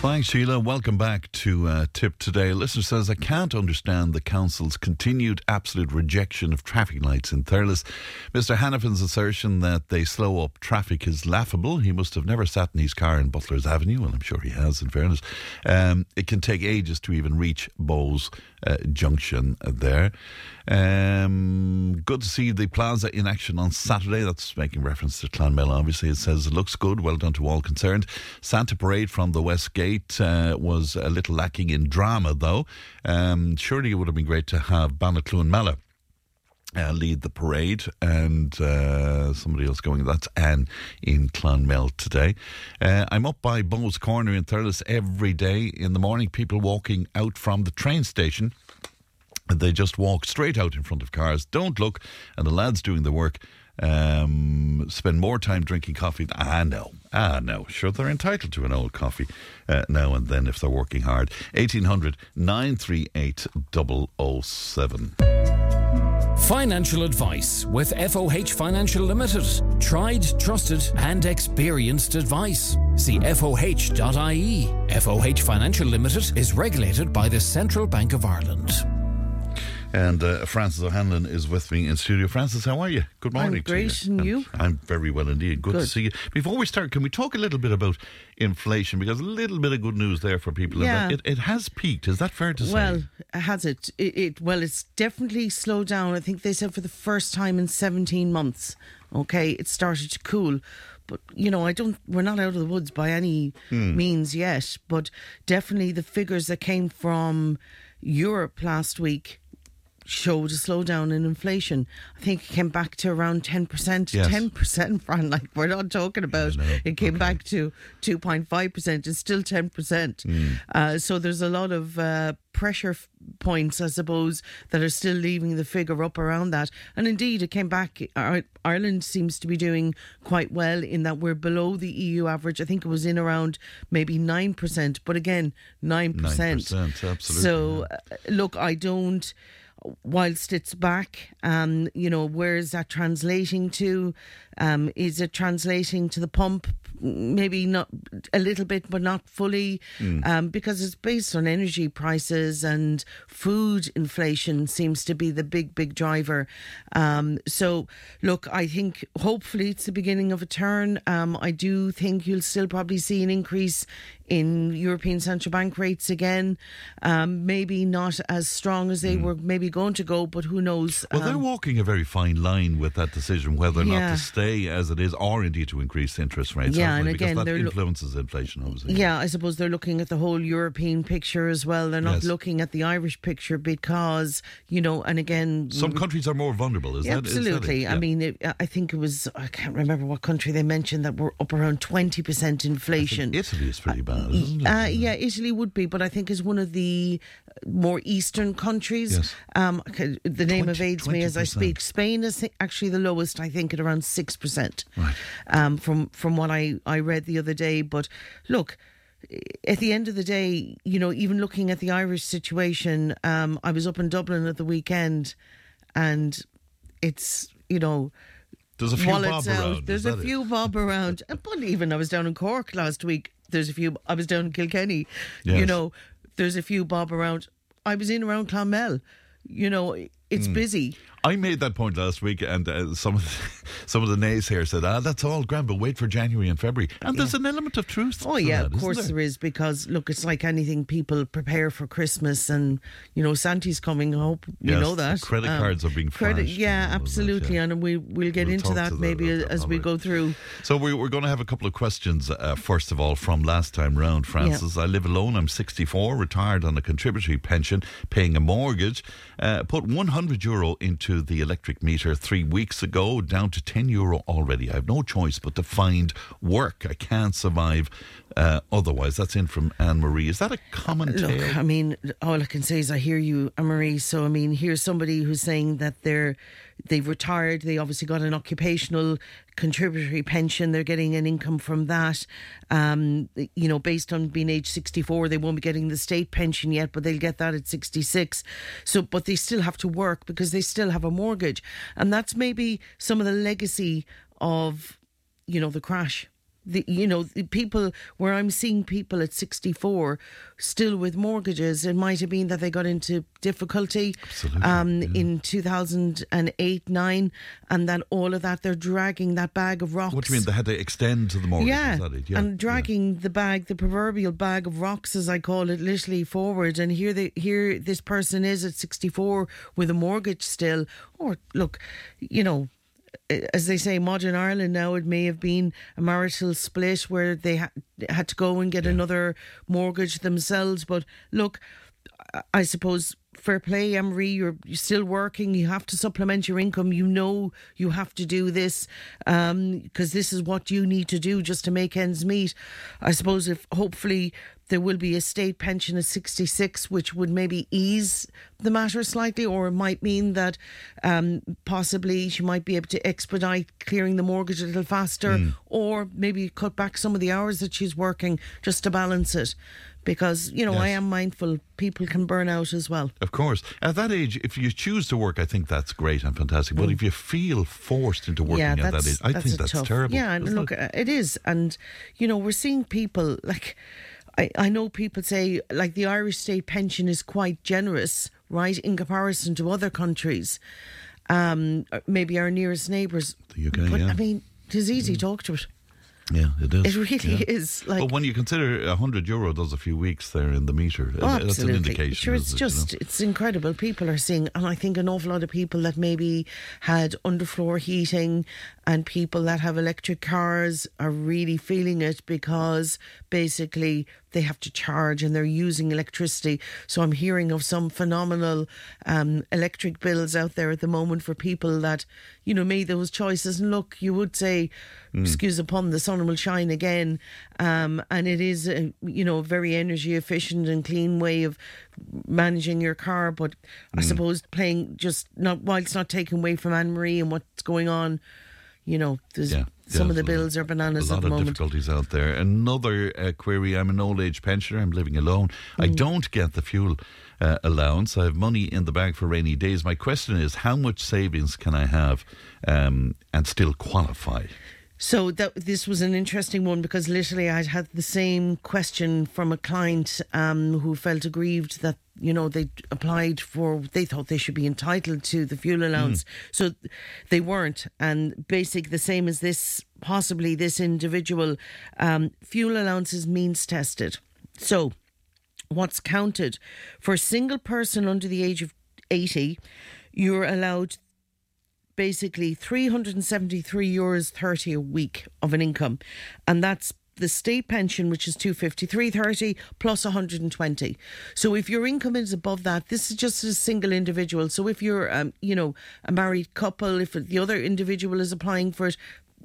Thanks, Sheila. Welcome back to uh, Tipp Today. Listener says, I can't understand the council's continued absolute rejection of traffic lights in Thurles. Mr. Hannifin's assertion that they slow up traffic is laughable. He must have never sat in his car in Butler's Avenue, and I'm sure he has, in fairness. Um, it can take ages to even reach Bowes Junction there. Um, good to see the plaza in action on Saturday. That's making reference to Clonmel, obviously. It says it looks good. Well done to all concerned. Santa Parade from the West Gate uh, was a little lacking in drama, though. Um, surely it would have been great to have Banacloon Mala. Uh, lead the parade and uh, somebody else going. That's Anne in Clonmel today. Uh, I'm up by Bowes Corner in Thurles every day in the morning. People walking out from the train station they just walk straight out in front of cars, don't look, and the lads doing the work um, spend more time drinking coffee. Ah, no. Ah, no. Sure, they're entitled to an old coffee uh, now and then if they're working hard. 1800 938 007. Financial advice with FOH Financial Limited. Tried, trusted, and experienced advice. See FOH.ie. FOH Financial Limited is regulated by the Central Bank of Ireland. And uh, Francis O'Hanlon is with me in studio. Francis, how are you? Good morning. I'm great, to you. and you? I'm very well indeed. Good, Good, to see you. Before we start, can we talk a little bit about inflation? Because a little bit of good news there for people. Yeah. It, it has peaked. Is that fair to say? Well, has it? it? It well, it's definitely slowed down. I think they said for the first time in 17 months. Okay, it started to cool. But you know, I don't. We're not out of the woods by any Hmm. means yet. But definitely, the figures that came from Europe last week showed a slowdown in inflation. I think it came back to around 10%. Yes. 10%, Fran, like we're not talking about. know. It came Okay. back to 2.5%. It's still 10%. Hmm. Uh, so there's a lot of uh, pressure f- points, I suppose, that are still leaving the figure up around that. And indeed, it came back. Ir- Ireland seems to be doing quite well in that we're below the EU average. I think it was in around maybe 9%, but again, 9%. 9%, absolutely, So, uh, look, I don't whilst it's back, um, you know, where is that translating to? Um, is it translating to the pump? Maybe not a little bit, but not fully, um, because it's based on energy prices and food inflation seems to be the big, big driver. Um, so, look, I think hopefully it's the beginning of a turn. Um, I do think you'll still probably see an increase in European Central Bank rates again. Um, maybe not as strong as they were maybe going to go, but who knows? well, they're Um, walking a very fine line with that decision whether or not to stay as it is or indeed to increase interest rates. Yeah, and again, that they're lo- influences inflation, obviously. Yeah, I suppose they're looking at the whole European picture as well. They're not Yes. looking at the Irish picture because, you know, and again, Some countries are more vulnerable, is Yeah, that is that it? absolutely. I Yeah. mean, it, I think it was, I can't remember what country they mentioned that were up around 20% inflation. Italy is pretty bad? Uh, yeah, Italy would be, but I think is one of the more eastern countries. Yes. Um, the name 20 evades me as I speak. Spain is actually the lowest, I think, at around six percent. Right. Um, from from what I I read the other day, but look. At the end of the day, you know, even looking at the Irish situation, um, I was up in Dublin at the weekend, and it's you know, There's a few bob out. around. There's a that it? few bob around. Uh, But even I was down in Cork last week. There's a few. I was down in Kilkenny. You know, there's a few bob around. I was in around Clonmel. You know, it's Hmm. busy. I made that point last week, and uh, some of the, some of the naysayers said, "Ah, that's all grand, but wait for January and February." And there's an element of truth. Oh yeah, that, of course there? there is because look, it's like anything. People prepare for Christmas, and you know Santa's coming. I hope you Yes, know that. credit cards are being credit. Yeah, all that, absolutely, yeah. and we we'll get We'll into that that maybe as we go through. So we, we're going to have a couple of questions. Uh, first of all, from last time round, Francis. I live alone. I'm 64, retired on a contributory pension, paying a mortgage. Uh, put 100 euro into the electric meter three weeks ago, down to 10 euro already. I have no choice but to find work. I can't survive uh, otherwise. That's in from Anne Marie. Is that a common Look, tale? I mean, all I can say is I hear you, Anne Marie. So I mean, here's somebody who's saying that they're they've retired. They obviously got an occupational contributory pension. They're getting an income from that. Um, you know, based on being age 64, they won't be getting the state pension yet, but they'll get that at 66. So, but they still have to work because they still have a mortgage, and that's maybe some of the legacy of, you know, the crash the, you know, the people where I'm seeing people at 64 still with mortgages, it might have been that they got into difficulty um, in 2008 9, and then all of that, they're dragging that bag of rocks. What do you mean? They had to extend to the mortgage? Yeah, is that it? yeah. and dragging the bag, the proverbial bag of rocks, as I call it, literally forward. And here, they, here, this person is at 64 with a mortgage still. Or look, you know, as they say, modern Ireland now, it may have been a marital split where they ha- had to go and get another mortgage themselves. But look, I- suppose fair play, Anne Marie. You're, you're still working. You have to supplement your income. You know you have to do this um, because this is what you need to do just to make ends meet. I suppose if hopefully there will be a state pension at 66, which would maybe ease the matter slightly, or it might mean that um, possibly she might be able to expedite clearing the mortgage a little faster, Hmm. or maybe cut back some of the hours that she's working just to balance it. Because, you know, I am mindful people can burn out as well. Of course. At that age, if you choose to work, I think that's great and fantastic. But if you feel forced into working Mm. yeah, at that age, I that's think that's tough. terrible. Yeah, and look, it? uh, it is, and you know, we're seeing people like. I, I know people say like the Irish state pension is quite generous, right, in comparison to other countries, um, maybe our nearest neighbours. The UK, but yeah. I mean, it is easy to talk to it. yeah, it is. It really yeah. is. Like, but when you consider a hundred euro does a few weeks there in the meter, Oh, uh, that's an absolutely. indication. Sure, it's isn't it, you know? just it's incredible. People are seeing, and I think an awful lot of people that maybe had underfloor heating and people that have electric cars are really feeling it because basically they have to charge and they're using electricity. So I'm hearing of some phenomenal um, electric bills out there at the moment for people that you know made those choices. And look, you would say, excuse upon, the sun will shine again, um, and it is a, you know a very energy efficient and clean way of managing your car. But I suppose playing just not while it's not taking away from Anne Marie and what's going on. You know, there's Yeah, some yeah, of the bills are bananas a lot of moment. difficulties out there. Another uh, query: I'm an old age pensioner. I'm living alone. Mm. I don't get the fuel uh, allowance. I have money in the bag for rainy days. My question is: How much savings can I have um, and still qualify? So that this was an interesting one because literally I'd had the same question from a client um, who felt aggrieved that you know they applied for they thought they should be entitled to the fuel allowance, so they weren't. And basic the same as this possibly this individual um, fuel allowance is means tested. So what's counted for a single person under the age of 80 you're allowed basically 373 euros 30 a week of an income. And that's the state pension which is 253.30 plus 120 so if your income is above that this is just a single individual. So if you're um, you know a married couple if the other individual is applying for it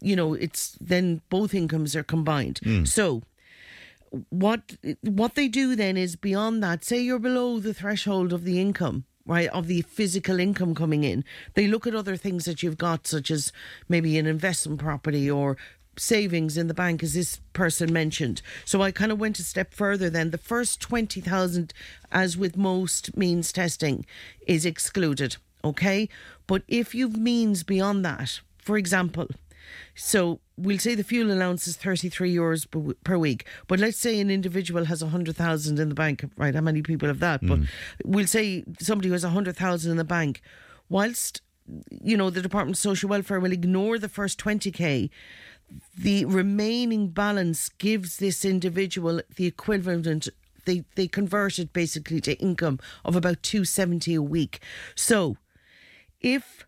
you know it's then both incomes are combined. So what what they do then is beyond that say you're below the threshold of the income right of the physical income coming in they look at other things that you've got such as maybe an investment property or savings in the bank as this person mentioned. So i kind of went a step further then. The first 20000 as with most means testing is excluded okay? But if you've means beyond that for example so we'll say the fuel allowance is 33 euros per, week. But let's say an individual has 100,000 in the bank, right? How many people have that? But mm. we'll say somebody who has 100,000 in the bank, whilst, you know, the Department of Social Welfare will ignore the first 20k, the remaining balance gives this individual the equivalent they they convert it basically to income of about 270 a week so if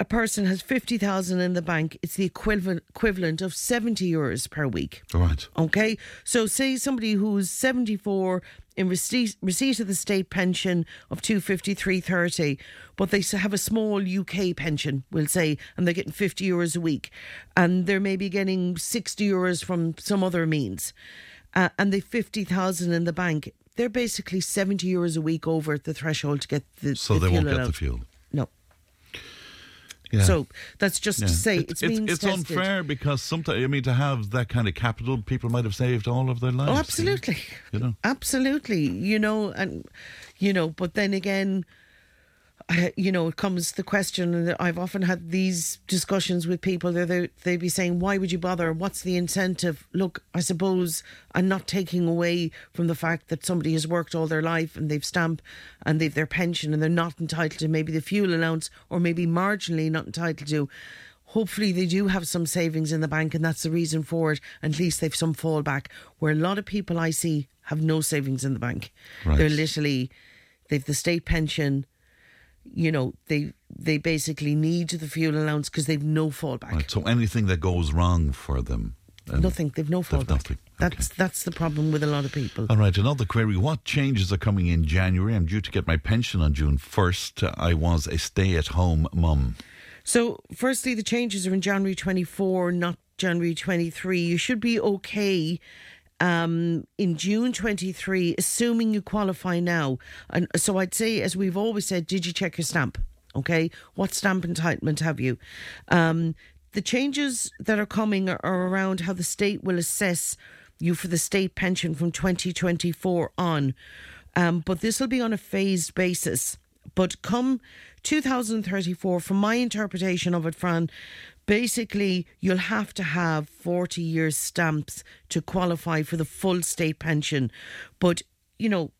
a person has 50,000 in the bank it's the equivalent equivalent of 70 euros per week All right. Okay, so say somebody who's 74 in receipt, receipt of the state pension of 253.30, but they have a small UK pension, we'll say, and they're getting 50 euros a week, and they're maybe getting 60 euros from some other means. uh, and they've 50,000 in the bank, they're basically 70 euros a week over the threshold to get the So the they won't get the fuel. Yeah. So that's just Yeah. to say It- it's, it's, means it's tested. unfair because sometimes I mean to have that kind of capital, people might have saved all of their lives. Oh, absolutely. You know. Absolutely. You know, and, you know, but then again, I, you know, it comes the question, and I've often had these discussions with people. They they they'd be saying, "Why would you bother? What's the incentive?" Look, I suppose I'm not taking away from the fact that somebody has worked all their life and they've stamp and they've their pension and they're not entitled to maybe the fuel allowance or maybe marginally not entitled to. Hopefully, they do have some savings in the bank, and that's the reason for it. At least they've some fallback. Where a lot of people I see have no savings in the bank. Right. They're literally they've the state pension. You know, they they basically need the fuel allowance because they've no fallback. Right. So anything that goes wrong for them, um, Nothing. They've no they've fallback. nothing. That's that's the problem with a lot of people. All right, another query. What changes are coming in January? I'm due to get my pension on June 1st. I was a stay at home mum. So, firstly, the changes are in January 24, not January 23. You should be okay um, in June 23, assuming you qualify now. And so, I'd say, as we've always said, did you check your stamp? Okay, what stamp entitlement have you? Um, the changes that are coming are, around how the state will assess you for the state pension from 2024 on. Um, but this will be on a phased basis. But come 2034, from my interpretation of it, Fran, basically you'll have to have 40 years stamps to qualify for the full state pension. But, you know,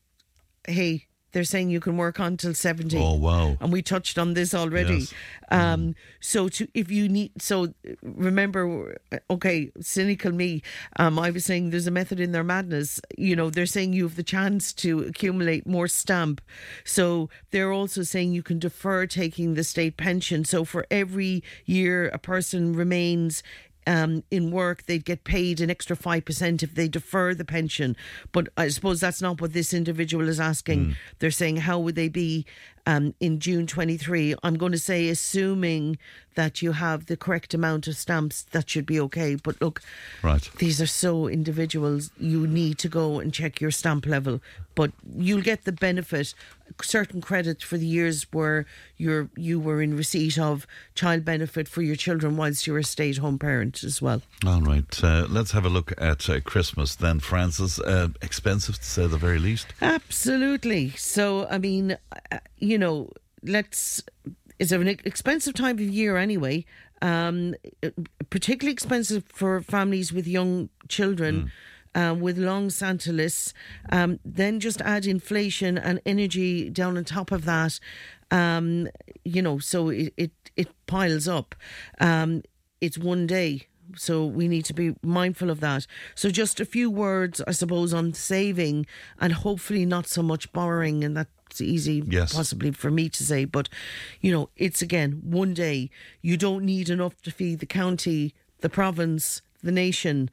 hey, they're saying you can work on till 70. Oh, wow. And we touched on this already. Yes. Um, so to if you need, so remember, okay, cynical me. Um, I was saying there's a method in their madness. You know, they're saying you have the chance to accumulate more stamp. So they're also saying you can defer taking the state pension. So for every year a person remains um, in work, they'd get paid an extra 5% if they defer the pension. But I suppose that's not what this individual is asking. They're saying, how would they be um, in June 23? I'm going to say, assuming that you have the correct amount of stamps, that should be okay. But look, Right. these are so individuals. You need to go and check your stamp level, but you'll get the benefit, certain credit for the years where you're you were in receipt of child benefit for your children whilst you're a stay-at-home parent as well. All right. Uh, let's have a look at uh, Christmas then, Francis. Uh, expensive to say the very least. Absolutely. So, I mean, uh, you know, let's. It's an expensive time of year anyway. Um, particularly expensive for families with young children. Um, with long Santa lists, um, then just add inflation and energy down on top of that. Um, you know, so it it, it piles up. Um, it's one day, so we need to be mindful of that. So, just a few words, I suppose, on saving and hopefully not so much borrowing, and that's easy, Yes. possibly for me to say. But, you know, it's again one day. You don't need enough to feed the county, the province, the nation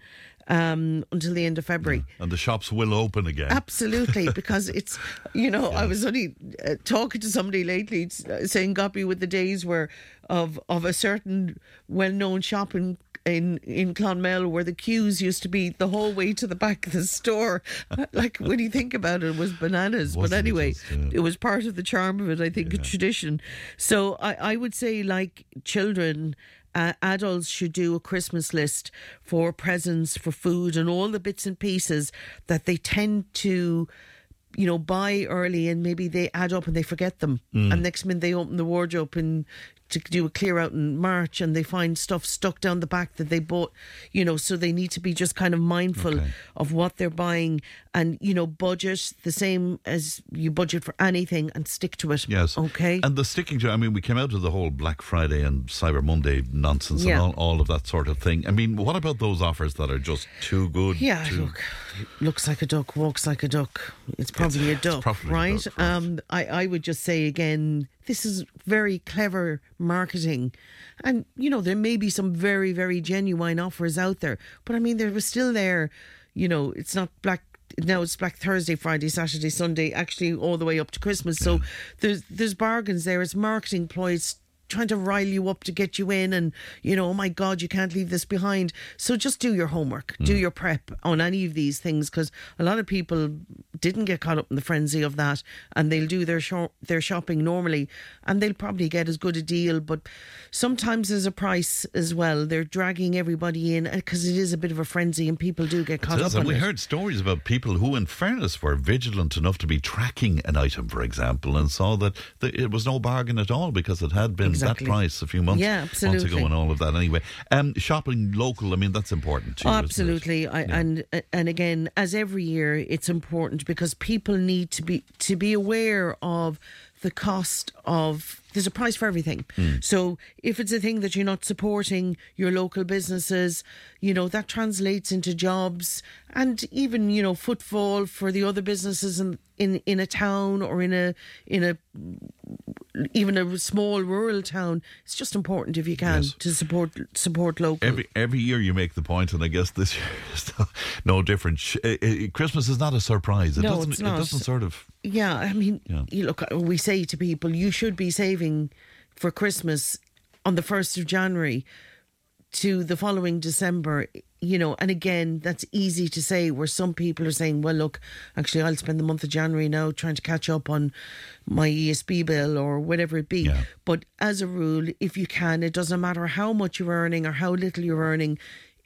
um, until the end of February. And the shops will open again. Absolutely, because it's you know I was only uh, talking to somebody lately uh, saying got me with the days where of of a certain well known shop in. In in Clonmel, where the queues used to be the whole way to the back of the store, like when you think about it, it was bananas. but Wasn't it anyway, just, yeah. it was part of the charm of it. I think a tradition. So I I would say like children uh, adults should do a Christmas list for presents, for food, and all the bits and pieces that they tend to, you know, buy early and maybe they add up and they forget them. Mm. And next minute they open the wardrobe and to do a clear out in March and they find stuff stuck down the back that they bought, you know, so they need to be just kind of mindful Okay. of what they're buying and, you know, budget the same as you budget for anything and stick to it. Yes. Okay. And the sticking to, I mean, we came out of the whole Black Friday and Cyber Monday nonsense Yeah. and all, all of that sort of thing. I mean, what about those offers that are just too good? Yeah, too- look, looks like a duck, walks like a duck. It's probably It's- a duck, probably a right? duck, right. Um, I, I would just say again, this is very clever marketing, and you know there may be some very very genuine offers out there, but I mean there was still there. You know, it's not black. Now it's Black Thursday, Friday, Saturday, Sunday, actually all the way up to Christmas. So there's there's bargains there. It's marketing ploys trying to rile you up to get you in and you know oh my god you can't leave this behind so just do your homework do Mm. your prep on any of these things because a lot of people didn't get caught up in the frenzy of that and they'll do their shop, their shopping normally and they'll probably get as good a deal but sometimes there's a price as well they're dragging everybody in because it is a bit of a frenzy and people do get caught It up and we it. heard stories about people who, in fairness, were vigilant enough to be tracking an item, for example, and saw that it was no bargain at all because it had been Exactly. that price a few months, Yeah, months ago and all of that. Anyway, um, shopping local, I mean, that's important too. Oh, absolutely, I, and and again, as every year, it's important because people need to be to be aware of the cost of. There's a price for everything. So if it's a thing that you're not supporting your local businesses, you know that translates into jobs and even you know footfall for the other businesses in in, in a town or in a in a even a small rural town. It's just important if you can Yes. to support support local. Every every year you make the point, and I guess this year is no, different. Uh, uh, Christmas is not a surprise. It No, doesn't. it's It doesn't sort of. Yeah, I mean, Yeah. you look, uh, we say to people, you should be saving for Christmas on the 1st of January to the following December, you know, and again, that's easy to say where some people are saying, well, look, actually, I'll spend the month of January now trying to catch up on my ESB bill or whatever it be. Yeah. But as a rule, if you can, it doesn't matter how much you're earning or how little you're earning,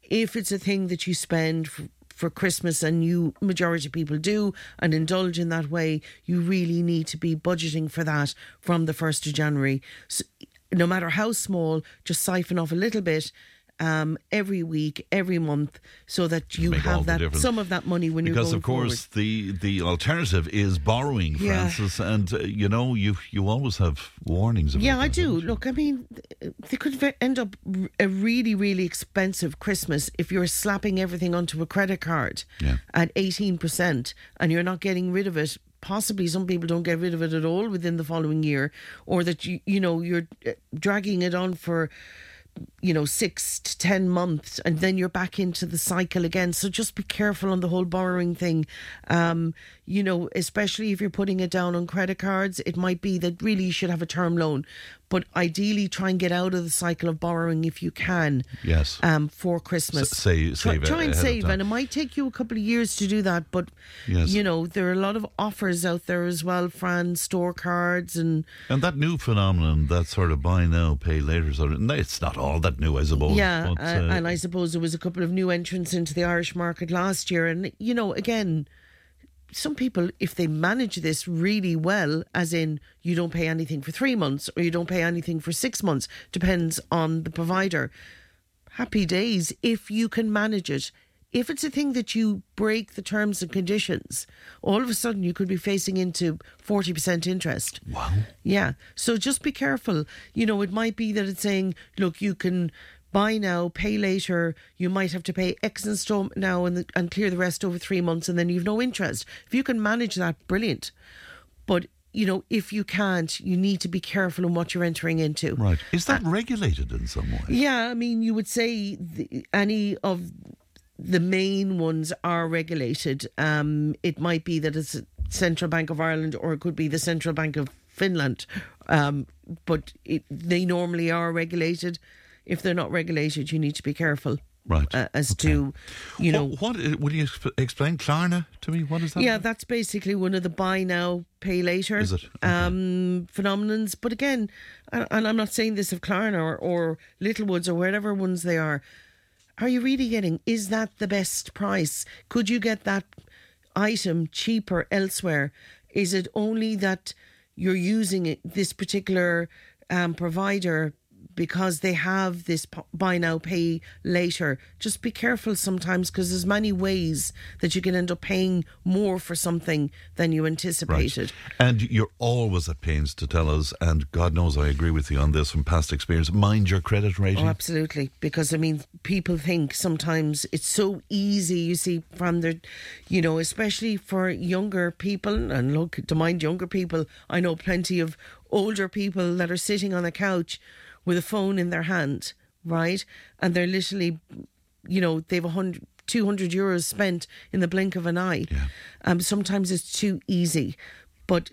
if it's a thing that you spend for, Christmas and you majority of people do and indulge in that way, you really need to be budgeting for that from the 1st of January. So, no matter how small, just siphon off a little bit um, every week, every month, so that you Make have that difference. some of that money when you're because of course forward. the the alternative is borrowing, Yeah. Francis, and uh, you know you you always have warnings. About Yeah, I do. Look, I mean, th- they could end up a really, really expensive Christmas if you're slapping everything onto a credit card Yeah. at 18% and you're not getting rid of it. Possibly some people don't get rid of it at all within the following year, or that you, you know, you're uh, dragging it on for you know, six to ten months, and then you're back into the cycle again. So just be careful on the whole borrowing thing. Um, you know, especially if you're putting it down on credit cards, it might be that really you should have a term loan. But ideally, try and get out of the cycle of borrowing if you can. Yes. Um, for Christmas. S- say- try, save try and save, and it might take you a couple of years to do that. But Yes. you know, there are a lot of offers out there as well. Fran store cards and And that new phenomenon, that sort of buy now, pay later sort of, it's not all that new, I suppose. Yeah, but, uh, uh, and I suppose there was a couple of new entrants into the Irish market last year, and you know, again, some people, if they manage this really well, as in you don't pay anything for three months or you don't pay anything for six months, depends on the provider. Happy days if you can manage it. If it's a thing that you break the terms and conditions, all of a sudden you could be facing into 40% interest. Wow. Yeah. So just be careful. You know, it might be that it's saying, look, you can buy now, pay later. You might have to pay X installment now and, and clear the rest over three months, and then you've no interest. If you can manage that, brilliant. But you know, if you can't, you need to be careful in what you're entering into. Right. Is that regulated in some way? Yeah, I mean, you would say the, any of the main ones are regulated. Um, it might be that it's Central Bank of Ireland or it could be the Central Bank of Finland, um, but it, they normally are regulated. If they're not regulated, you need to be careful. Right. Uh, as to, you know, what, what uh, will you explain Klarna to me? What is that? yeah, that's basically one of the buy now, pay later Is it? Okay. um, phenomenons. But again, and and I'm not saying this of Klarna or, or Littlewoods or whatever ones they are. Are you really getting? Is that the best price? Could you get that item cheaper elsewhere? Is it only that you're using it, this particular um, provider because they have this buy now, pay later? Just be careful sometimes because there's many ways that you can end up paying more for something than you Right. anticipated. And you're always at pains to tell us, and God knows I agree with you on this from past experience. Mind your credit rating. Oh, absolutely. Because I mean, people think sometimes it's so easy. You see, from their, you know, especially for younger people, and look, to mind younger people, I know plenty of older people that are sitting on a couch with a phone in their hand, right, and they're literally, you know, they've a hundred. 200 euros spent in the blink of an eye. Yeah. Um, sometimes it's too easy. But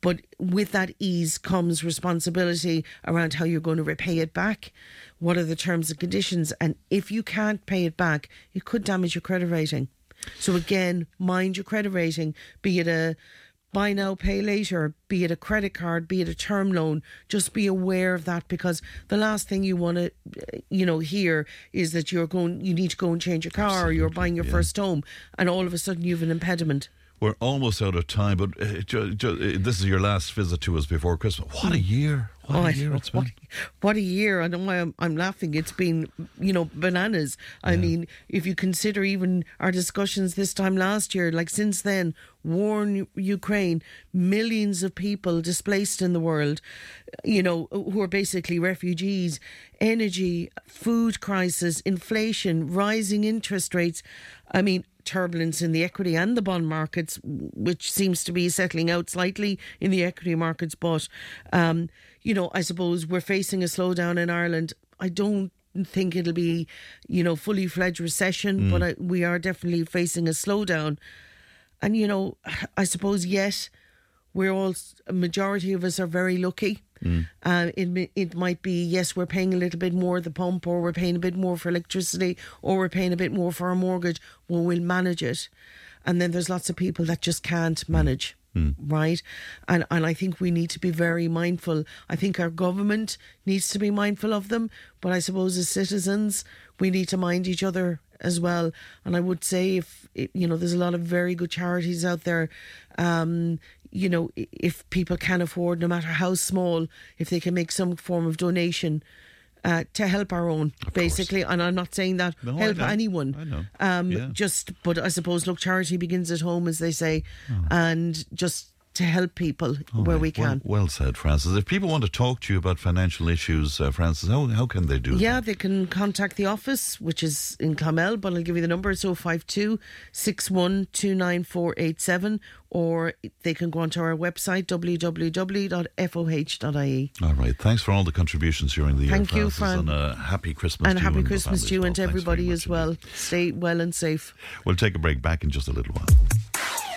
but with that ease comes responsibility around how you're going to repay it back. What are the terms and conditions? And if you can't pay it back, it could damage your credit rating. So again, mind your credit rating, be it a buy now, pay later, be it a credit card, be it a term loan, just be aware of that because the last thing you want to, uh, you know, hear is that you're going, you need to go and change your car or you're buying your first home and all of a sudden you have an impediment. We're almost out of time, but uh, ju- ju- uh, this is your last visit to us before Christmas. What a year! What Oh, a year it's what, been. what a year. I don't know why I'm, I'm laughing. It's been, you know, bananas. I mean, if you consider even our discussions this time last year, like since then, war in Ukraine, millions of people displaced in the world, you know, who are basically refugees, energy, food crisis, inflation, rising interest rates. I mean, turbulence in the equity and the bond markets, which seems to be settling out slightly in the equity markets. But, um, you know, I suppose we're facing a slowdown in Ireland. I don't think it'll be, you know, fully fledged recession, but I, we are definitely facing a slowdown. And, you know, I suppose, yes, we're all, a majority of us are very lucky. Uh, it, it might be, yes, we're paying a little bit more at the pump, or we're paying a bit more for electricity, or we're paying a bit more for our mortgage. Well, we'll manage it. And then there's lots of people that just can't manage. Right, and and I think we need to be very mindful. I think our government needs to be mindful of them, but I suppose as citizens we need to mind each other as well. And I would say if you know, there's a lot of very good charities out there. Um, you know, if people can afford, no matter how small, if they can make some form of donation. Uh, to help our own, basically, and I'm not saying that No, I help know. anyone. I know. Um, Yeah. Just, but I suppose, look, charity begins at home, as they say, and just to help people where we can. well said, Francis. If people want to talk to you about financial issues, uh, Francis, how, how can they do that? Yeah, that? they can contact the office, which is in Clonmel, but I'll give you the number. It's 052 6129487, or they can go onto our website, www.foh.ie. All right. Thanks for all the contributions during the Thank year, you, Francis, Fran. and a happy Christmas And to you happy and the Christmas to you and to Well, everybody as well. Stay well and safe. We'll take a break back in just a little while.